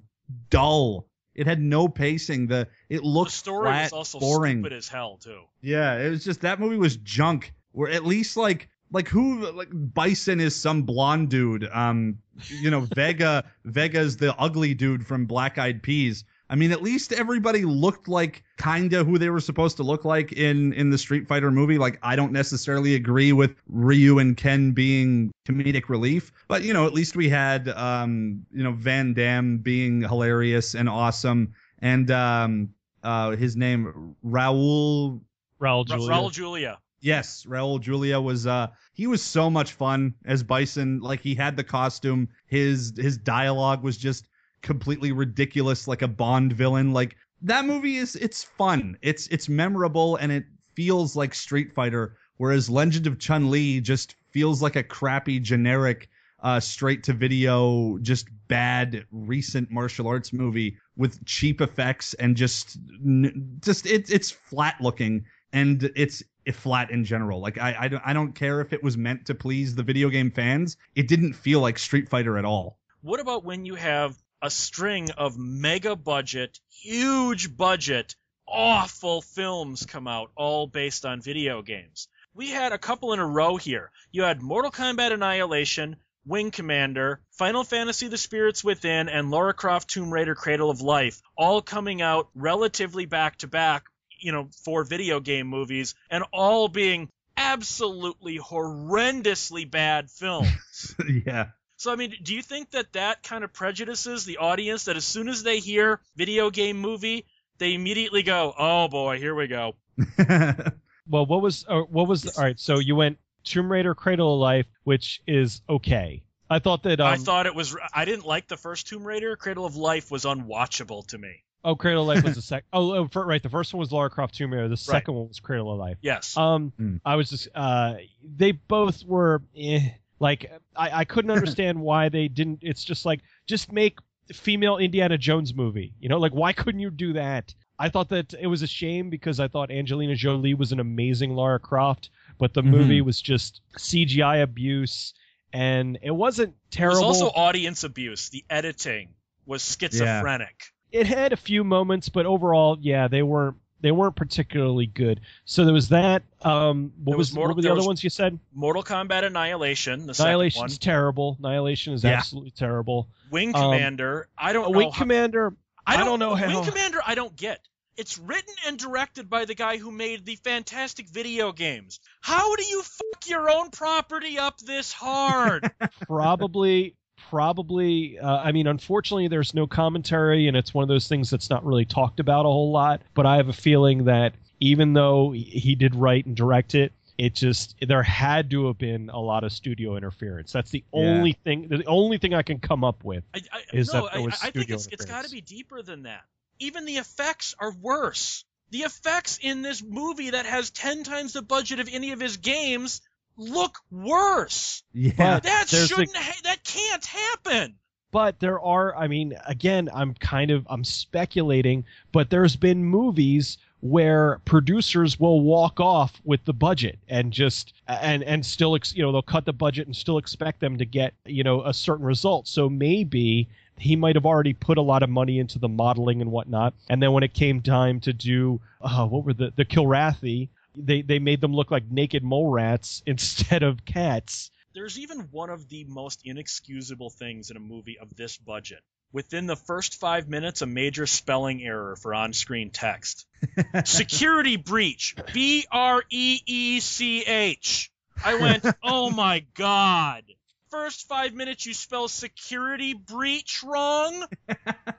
dull. It had no pacing. The it the looked story flat, was also boring. stupid as hell too. Yeah, it was just that movie was junk. Where at least like like who like Bison is some blonde dude. Um, you know Vega Vega's the ugly dude from Black Eyed Peas. I mean, at least everybody looked like kinda who they were supposed to look like in in the Street Fighter movie. Like I don't necessarily agree with Ryu and Ken being comedic relief, but you know at least we had um you know Van Damme being hilarious and awesome, and um uh his name Raul Raul Ra- Julia. Raul Julia. Yes, Raul Julia was uh he was so much fun as Bison. Like he had the costume. His his dialogue was just completely ridiculous like a Bond villain. Like that movie is it's fun. It's it's memorable and it feels like Street Fighter whereas Legend of Chun-Li just feels like a crappy generic uh straight to video just bad recent martial arts movie with cheap effects and just just it's it's flat looking and it's flat in general. Like I I I don't care if it was meant to please the video game fans. It didn't feel like Street Fighter at all. What about when you have a string of mega budget, huge budget, awful films come out, all based on video games? We had a couple in a row here. You had Mortal Kombat Annihilation, Wing Commander, Final Fantasy The Spirits Within, and Lara Croft Tomb Raider Cradle of Life, all coming out relatively back to back, you know, for video game movies, and all being absolutely horrendously bad films. yeah. So, I mean, do you think that that kind of prejudices the audience that as soon as they hear video game movie, they immediately go, oh boy, here we go? Well, what was uh, what was all right? So you went Tomb Raider, Cradle of Life, which is okay. I thought that um, I thought it was, I didn't like the first Tomb Raider. Cradle of Life was unwatchable to me. oh Cradle of Life was the second. Oh, oh for, right. The first one was Lara Croft Tomb Raider. The second one was Cradle of Life. Yes. Um, Hmm. I was just uh, they both were eh, like I, I couldn't understand why they didn't. It's just like just make female Indiana Jones movie. You know, like why couldn't you do that? I thought that it was a shame because I thought Angelina Jolie was an amazing Lara Croft, but the Mhm. movie was just CGI abuse, and it wasn't terrible. it terrible. was also audience abuse. The editing was schizophrenic. it had a few moments, but overall, yeah, they weren't they weren't particularly good. So there was that. Um, what There was, was more- what were the other ones you said? Mortal Kombat Annihilation, the second one. Annihilation's terrible. Annihilation is Yeah. absolutely terrible. Wing um, Commander. I don't know. Wing how- Commander. I don't, don't know Wing how- Commander. I don't get. It's written and directed by the guy who made the fantastic video games. How do you fuck your own property up this hard? probably probably uh, i mean unfortunately there's no commentary and it's one of those things that's not really talked about a whole lot but i have a feeling that even though he- he did write and direct it it just there had to have been a lot of studio interference that's the Yeah. only thing the only thing i can come up with I, I, Is no, that there I, was I think studio it's, it's got to be deeper than that. Even the effects are worse. The effects in this movie that has ten times the budget of any of his games look worse. Yeah. That shouldn't. ha- that can't happen. but there are i mean again i'm kind of i'm speculating but there's been movies where producers will walk off with the budget and just and and still ex, you know they'll cut the budget and still expect them to get you know a certain result so maybe he might have already put a lot of money into the modeling and whatnot and then when it came time to do uh, what were the the kilrathi they they made them look like naked mole rats instead of cats There's even one of the most inexcusable things in a movie of this budget. Within the first five minutes, a major spelling error for on-screen text. Security breach. B R E E C H. I went, oh my god. First five minutes you spell security breach wrong?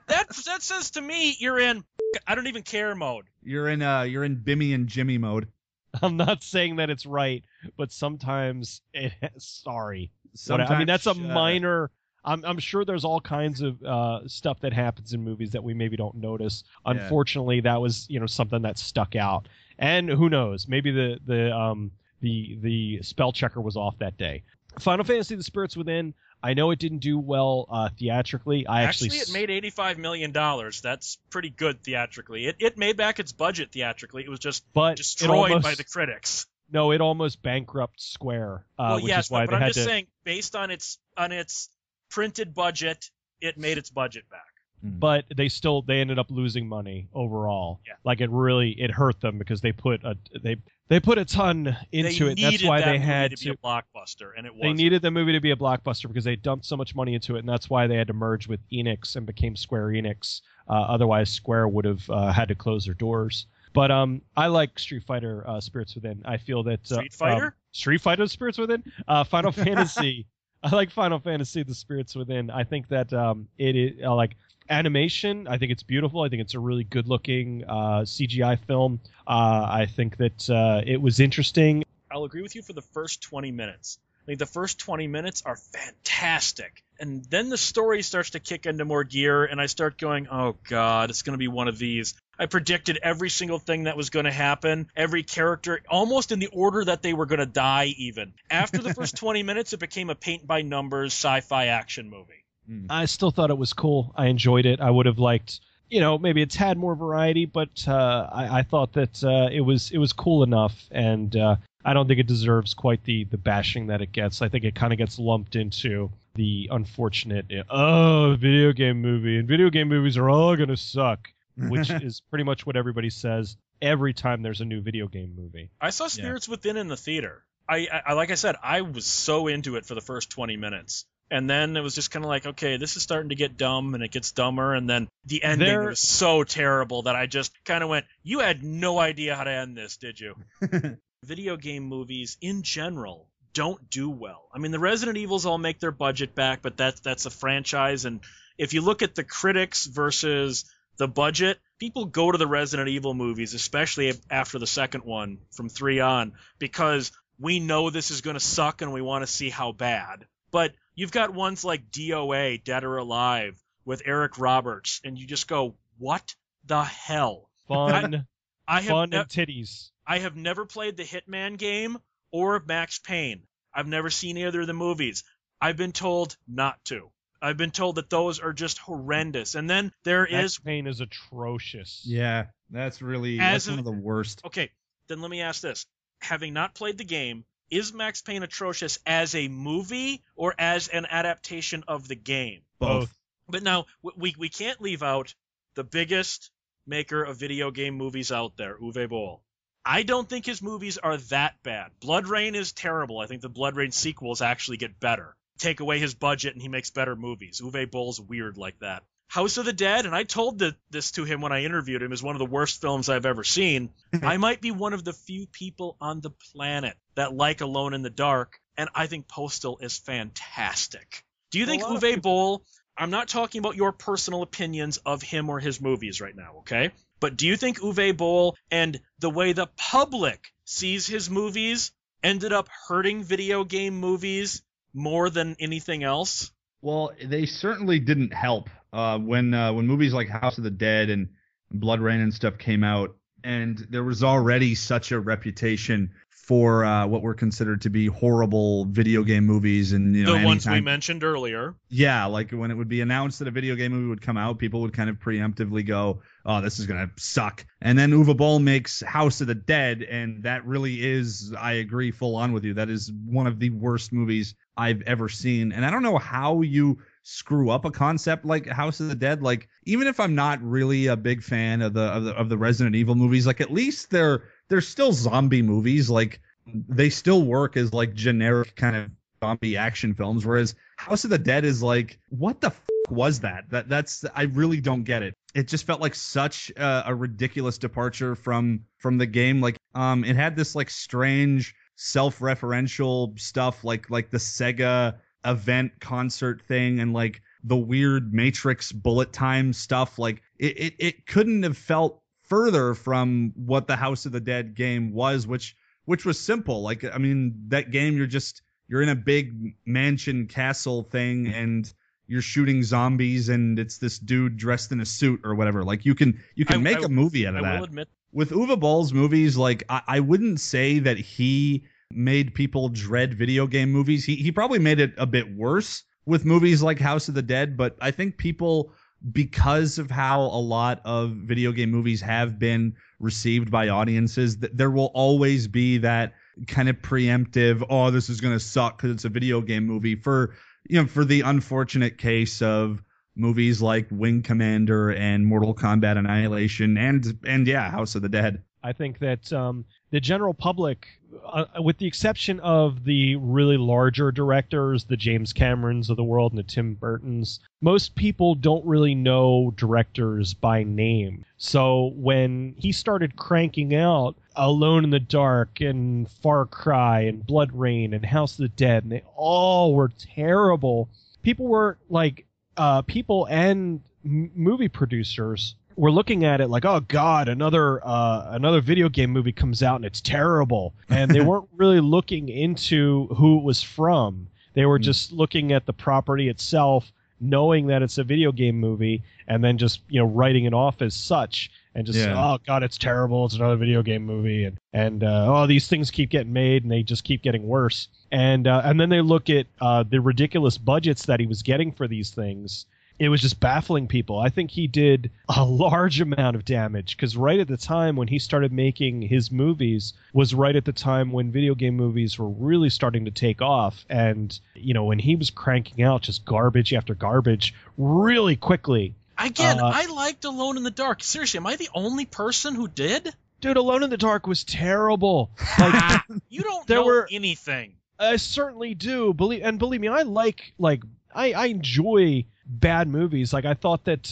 That that says to me you're in I don't even care mode. You're in uh you're in Bimmy and Jimmy mode. I'm not saying that it's right, but sometimes it. Sorry, Sometimes, I mean that's a uh, minor. I'm I'm sure there's all kinds of uh, stuff that happens in movies that we maybe don't notice. Yeah. Unfortunately, that was you know something that stuck out, and who knows? Maybe the the um the the spell checker was off that day. Final Fantasy: The Spirits Within. I know it didn't do well uh, theatrically. I actually, Actually, it made eighty-five million dollars. That's pretty good theatrically. It it made back its budget theatrically. It was just but destroyed almost, by the critics. no, it almost bankrupt Square, uh, well, which yes, is why but, they I'm just to. saying, based on its on its printed budget, it made its budget back. but they still they ended up losing money overall. Yeah. Like it really it hurt them because they put a they they put a ton into they it. That's why that they had to to. be a blockbuster, and it was. They needed the movie to be a blockbuster because they dumped so much money into it, and that's why they had to merge with Enix and became Square Enix. Uh, otherwise, Square would have uh, had to close their doors. But um, I like Street Fighter uh, Spirits Within. I feel that uh, Street Fighter? um, Street Fighter Spirits Within, uh, Final Fantasy. I like Final Fantasy: The Spirits Within. I think that um, it is uh, like animation. I think it's beautiful. I think it's a really good-looking uh, CGI film. Uh, I think that uh, it was interesting. I'll agree with you for the first 20 minutes. I think the first 20 minutes are fantastic. And then the story starts to kick into more gear, and I start going, oh god, it's going to be one of these. I predicted every single thing that was going to happen, every character, almost in the order that they were going to die, even. After the first 20 minutes, it became a paint by numbers sci fi action movie. I still thought it was cool. I enjoyed it. I would have liked you know, maybe it's had more variety, but uh, I, I thought that uh, it was it was cool enough, and uh, I don't think it deserves quite the the bashing that it gets. I think it kind of gets lumped into the unfortunate oh video game movie, and video game movies are all gonna suck, which is pretty much what everybody says every time there's a new video game movie. I saw Spirits Within in the theater. I, I like I said, I was so into it for the first 20 minutes. And then it was just kind of like, okay, this is starting to get dumb, and it gets dumber. And then the ending There- was so terrible that I just kind of went, "You had no idea how to end this, did you?" Video game movies in general don't do well. I mean, the Resident Evils all make their budget back, but that's that's a franchise. And if you look at the critics versus the budget, people go to the Resident Evil movies, especially after the second one from three on, because we know this is going to suck and we want to see how bad. But you've got ones like DOA, Dead or Alive, with Eric Roberts, and you just go, what the hell? Fun, I have fun, ne- and titties. I have never played the Hitman game or Max Payne. I've never seen either of the movies. I've been told not to. I've been told that those are just horrendous. And then there is Max Payne is atrocious. yeah, that's really that's of- one of the worst. okay, then let me ask this. Having not played the game, is Max Payne atrocious as a movie or as an adaptation of the game? Both. But now we we can't leave out the biggest maker of video game movies out there, Uwe Boll. I don't think his movies are that bad. BloodRayne is terrible. I think the BloodRayne sequels actually get better. Take away his budget and he makes better movies. Uwe Boll's weird like that. House of the Dead, and I told th- this to him when I interviewed him, is one of the worst films I've ever seen. I might be one of the few people on the planet that like Alone in the Dark, and I think Postal is fantastic. Do you think Uwe Boll? I'm not talking about your personal opinions of him or his movies right now, okay? But do you think Uwe Boll and the way the public sees his movies ended up hurting video game movies more than anything else? Well, they certainly didn't help uh, when uh, when movies like House of the Dead and BloodRayne and stuff came out, and there was already such a reputation for uh, what were considered to be horrible video game movies, and you know, the ones we mentioned earlier. Yeah, like when it would be announced that a video game movie would come out, people would kind of preemptively go, "Oh, this is gonna suck." And then Uwe Boll makes House of the Dead, and that really is, I agree full on with you. That is one of the worst movies I've ever seen. And I don't know how you screw up a concept like House of the Dead. Like, even if I'm not really a big fan of the of the, of the Resident Evil movies, like at least they're they're still zombie movies. Like they still work as like generic kind of zombie action films, whereas House of the Dead is like, what the f- was that? That that's I really don't get it. It just felt like such a, a ridiculous departure from from the game. Like, um, it had this like strange self-referential stuff, like like the Sega event concert thing, and like the weird Matrix bullet time stuff. Like, it it, it couldn't have felt further from what the House of the Dead game was, which which was simple. Like, I mean, that game you're just you're in a big mansion castle thing and you're shooting zombies and it's this dude dressed in a suit or whatever. Like you can you can I- make I- a movie out I of that. will admit With Uwe Boll's movies, like I, I wouldn't say that he made people dread video game movies. He he probably made it a bit worse with movies like House of the Dead, but I think people because of how a lot of video game movies have been received by audiences, that there will always be that kind of preemptive, oh, this is going to suck because it's a video game movie for, you know, for the unfortunate case of movies like Wing Commander and Mortal Kombat Annihilation and, and yeah, House of the Dead. I think that um, the general public, uh, with the exception of the really larger directors, the James Camerons of the world and the Tim Burtons, most people don't really know directors by name. So when he started cranking out Alone in the Dark and Far Cry and BloodRayne and House of the Dead, and they all were terrible, people were like, uh, people and m- movie producers we're looking at it like, oh god, another uh, another video game movie comes out and it's terrible, and they weren't really looking into who it was from. They were Mm. just looking at the property itself, knowing that it's a video game movie, and then just you know writing it off as such, and just Yeah. oh god, it's terrible, it's another video game movie, and and uh, oh these things keep getting made and they just keep getting worse, and uh, and then they look at uh, the ridiculous budgets that he was getting for these things it was just baffling people. I think he did a large amount of damage because right at the time when he started making his movies was right at the time when video game movies were really starting to take off. And, you know, when he was cranking out just garbage after garbage really quickly. Again, Uh, I liked Alone in the Dark. Seriously, am I the only person who did? Dude, Alone in the Dark was terrible. Like, You don't There know were- anything. I certainly do. Believe and believe me, I like like I, I enjoy bad movies. Like I thought that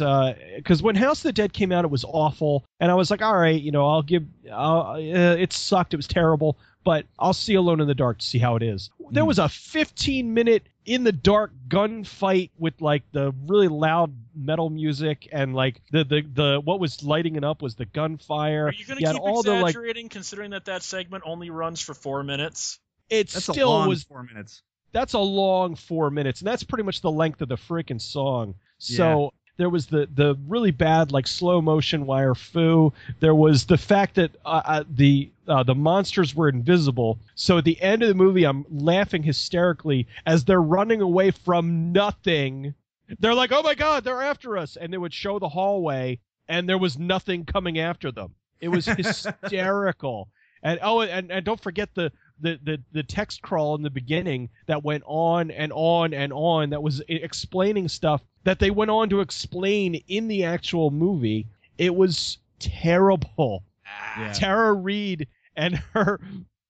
because when House of the Dead came out, it was awful, and I was like, all right, you know, I'll give. I'll, uh, it sucked. It was terrible, but I'll see Alone in the Dark to see how it is. There Mm. was a 15 minute in the dark gunfight with like the really loud metal music and like the the the what was lighting it up was the gunfire. Are you going to keep all the like exaggerating, considering that that segment only runs for four minutes? it That's a still long was four minutes. that's a long four minutes, and that's pretty much the length of the freaking song. So there was the the really bad like slow motion wire fu. There was the fact that uh, uh, the uh, the monsters were invisible. So at the end of the movie, I'm laughing hysterically as they're running away from nothing. They're like, "Oh my god, they're after us!" And they would show the hallway, and there was nothing coming after them. It was hysterical. And oh, and, and don't forget the, the, the, the text crawl in the beginning that went on and on and on that was explaining stuff that they went on to explain in the actual movie. It was terrible. Ah. Yeah. Tara Reid and her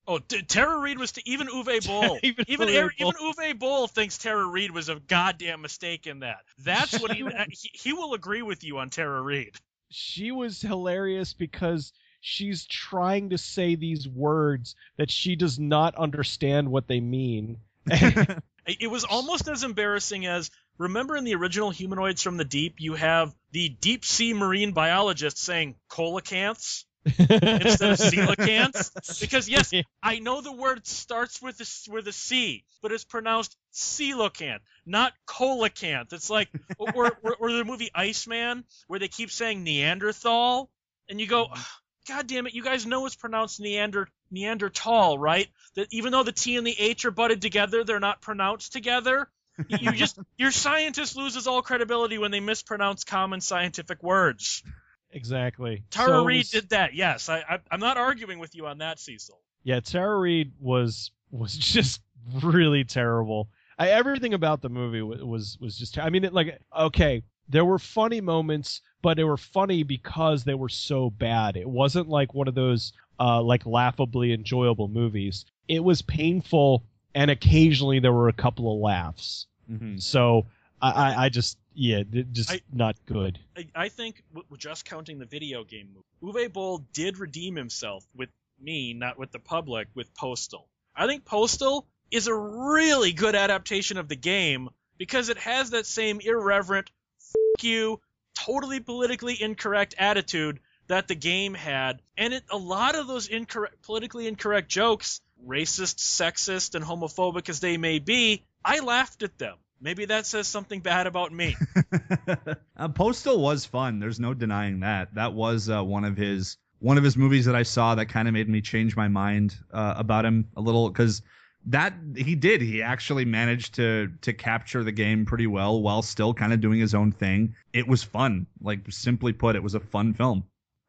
Oh, D- Tara Reid was to even Uwe Boll. Even even Uwe Eric- Boll. even Uwe Boll thinks Tara Reid was a goddamn mistake in that. That's what he, uh, he he will agree with you on Tara Reid. she was hilarious because she's trying to say these words that she does not understand what they mean. It it was almost as embarrassing as remember in the original Humanoids from the Deep, you have the deep sea marine biologist saying coelacanths instead of coelacanths. Because yes, I know the word starts with a, with a C, but it's pronounced coelacanth, not coelacanth. It's like or, or, or the movie Iceman, where they keep saying Neanderthal, and you go, mm-hmm. God damn it, you guys know it's pronounced Neander Neanderthal, right? That even though the T and the H are butted together, they're not pronounced together. You just your scientist loses all credibility when they mispronounce common scientific words. exactly. Tara So Reid did that. Yes, I, I I'm not arguing with you on that, Cecil. Yeah, Tara Reid was was just really terrible. I, everything about the movie was was, was just. I mean, it, like okay, there were funny moments, but they were funny because they were so bad. It wasn't like one of those uh, like laughably enjoyable movies. It was painful, and occasionally there were a couple of laughs. Mhm. So I, I, I just yeah, just I- not good. I, I think w- just counting the video game movie, Uwe Boll did redeem himself with me, not with the public, with Postal. I think Postal is a really good adaptation of the game because it has that same irreverent, f- you, totally politically incorrect attitude that the game had, and it, a lot of those incorrect, politically incorrect jokes, racist, sexist, and homophobic as they may be, I laughed at them. Maybe that says something bad about me. uh, Postal was fun. There's no denying that. That was uh, one of his one of his movies that I saw that kind of made me change my mind uh, about him a little because that he did. He actually managed to to capture the game pretty well while still kind of doing his own thing. It was fun. Like simply put, it was a fun film.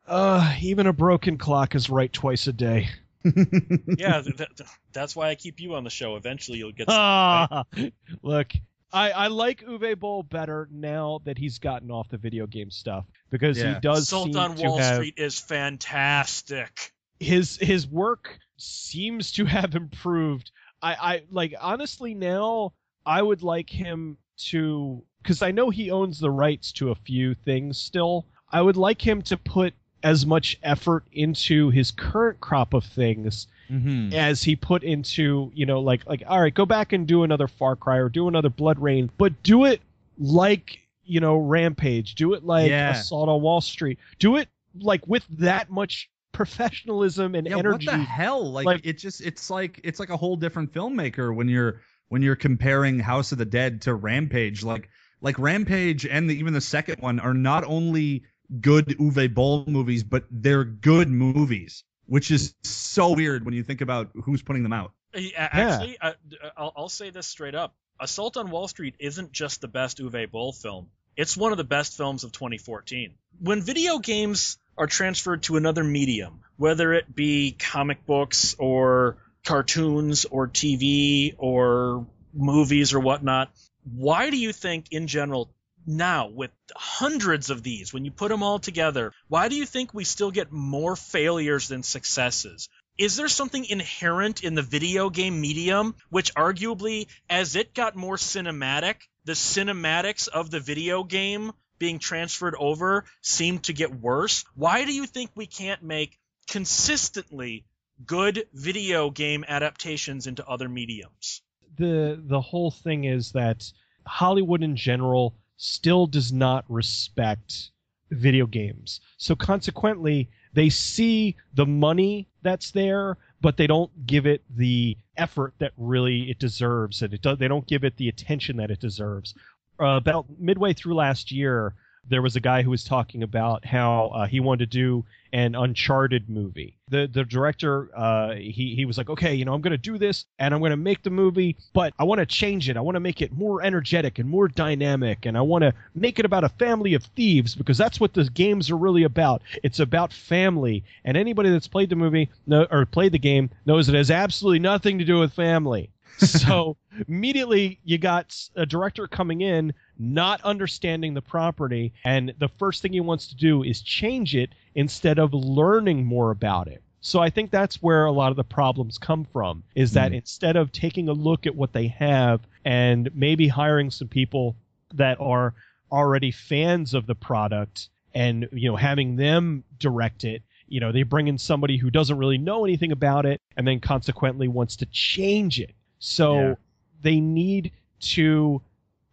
Uh, even a broken clock is right twice a day. Yeah, th- th- that's why I keep you on the show. Eventually, you'll get. Ah, look, I, I like Uwe Boll better now that he's gotten off the video game stuff because Yeah. he does Assault seem on to Wall have Street is fantastic. his his work seems to have improved. I, I like honestly now I would like him to because I know he owns the rights to a few things still. I would like him to put as much effort into his current crop of things mm-hmm. as he put into you know like like all right go back and do another far cry or do another BloodRayne but do it like you know rampage do it like Yeah. assault on wall street do it like with that much professionalism and yeah, energy what the hell? Like, Like- it just it's like it's like a whole different filmmaker when you're when you're comparing House of the Dead to Rampage. Like like Rampage and the, even the second one are not only good Uwe Boll movies, but they're good movies, which is so weird when you think about who's putting them out. A- Actually, uh, I, uh, I'll, I'll say this straight up: Assault on Wall Street isn't just the best Uwe Boll film; It's one of the best films of 2014. When video games are transferred to another medium, whether it be comic books or cartoons or TV or movies or whatnot, why do you think, in general, now with hundreds of these, when you put them all together, why do you think we still get more failures than successes? Is there something inherent in the video game medium which arguably as it got more cinematic, the cinematics of the video game being transferred over seemed to get worse? Why do you think we can't make consistently good video game adaptations into other mediums? The the whole thing is that Hollywood in general still does not respect video games. So consequently, they see the money that's there, but they don't give it the effort that really it deserves, and it do, they don't give it the attention that it deserves. Uh, about midway through last year, there was a guy who was talking about how uh, he wanted to do an Uncharted movie. The the director uh, he he was like, okay, you know, I'm going to do this and I'm going to make the movie, but I want to change it. I want to make it more energetic and more dynamic, and I want to make it about a family of thieves because that's what the games are really about. It's about family, and anybody that's played the movie or played the game knows it has absolutely nothing to do with family. so immediately you got a director coming in not understanding the property and the first thing he wants to do is change it instead of learning more about it so i think that's where a lot of the problems come from is that Mm. instead of taking a look at what they have and maybe hiring some people that are already fans of the product and you know having them direct it you know they bring in somebody who doesn't really know anything about it and then consequently wants to change it so Yeah. they need to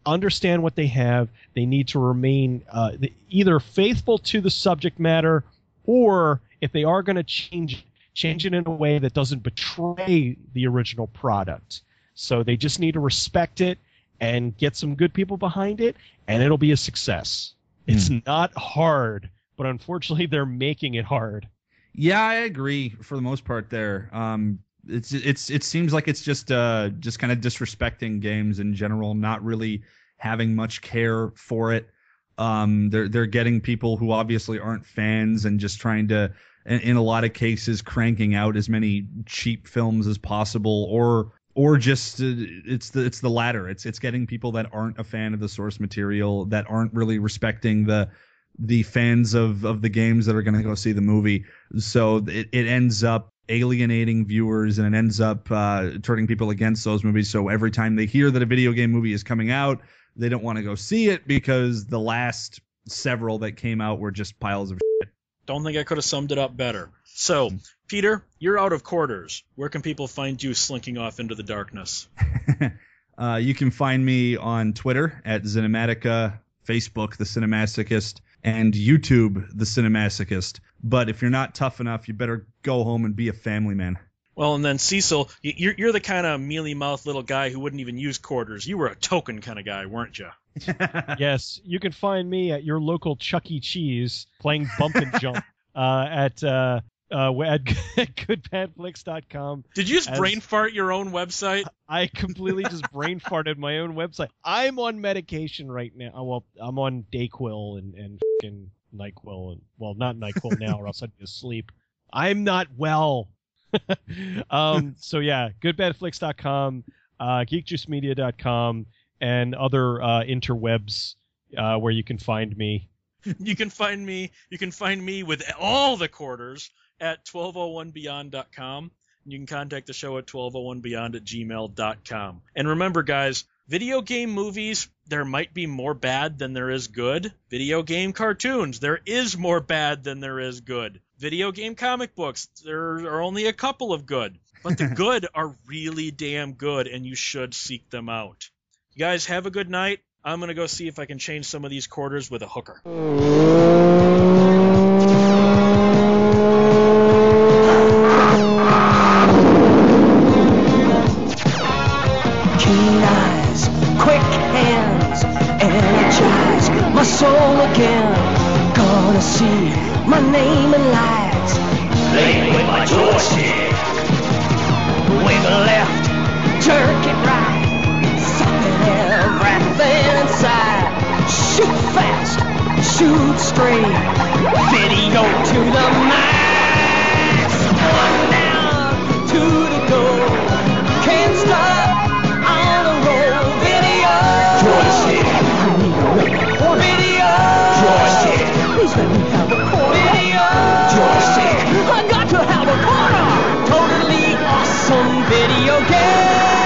understand what they have. They need to remain uh, th- either faithful to the subject matter or if they are going to change change it in a way that doesn't betray the original product. So they just need to respect it and get some good people behind it and it'll be a success. It's not hard but unfortunately they're making it hard. Yeah, I agree for the most part there. Um it's it's it seems like it's just uh just kind of disrespecting games in general, not really having much care for it. Um they're they're getting people who obviously aren't fans and just trying to in, in a lot of cases cranking out as many cheap films as possible or or just uh, it's the it's the latter. It's it's getting people that aren't a fan of the source material that aren't really respecting the the fans of of the games that are going to go see the movie. So it, it ends up alienating viewers and it ends up uh, turning people against those movies. So every time they hear that a video game movie is coming out, they don't want to go see it because the last several that came out were just piles of shit. Don't think I could have summed it up better. So, Peter, you're out of quarters. Where can people find you slinking off into the darkness? uh, you can find me on Twitter at Cinematica, Facebook, The Cinemasochist, and YouTube, The Cinemasochist. But if you're not tough enough, you better go home and be a family man. Well, and then Cecil, you're, you're the kind of mealy mouthed little guy who wouldn't even use quarters. You were a token kind of guy, weren't you? yes, you can find me at your local Chuck E. Cheese playing Bump and Jump uh, at uh, uh, at goodbadflicks.com. Did you just As- brain fart your own website? I completely just brain farted my own website. I'm on medication right now. Oh, Well, I'm on Dayquil and and fucking Nyquil and well, not Nyquil now, or else I'd be asleep. I'm not well. um. So yeah, goodbadflicks.com, uh, geekjuicemedia.com, and other uh, interwebs uh, where you can find me. You can find me. You can find me with all the quarters at 1201beyond.com. You can contact the show at 1201beyond at gmail.com. And remember, guys, video game movies, there might be more bad than there is good. Video game cartoons, there is more bad than there is good. Video game comic books, there are only a couple of good. But the good are really damn good, and you should seek them out. You guys have a good night. I'm going to go see if I can change some of these quarters with a hooker. Keen eyes, quick hands, energize my soul again. Gonna see my name in lights. Playing with my joystick. Wiggle left, jerk it right. Sucking everything inside. Shoot fast, shoot straight. Video to the mind. Please let me have a corner. Video! You're. I got to have a corner. Totally awesome video game.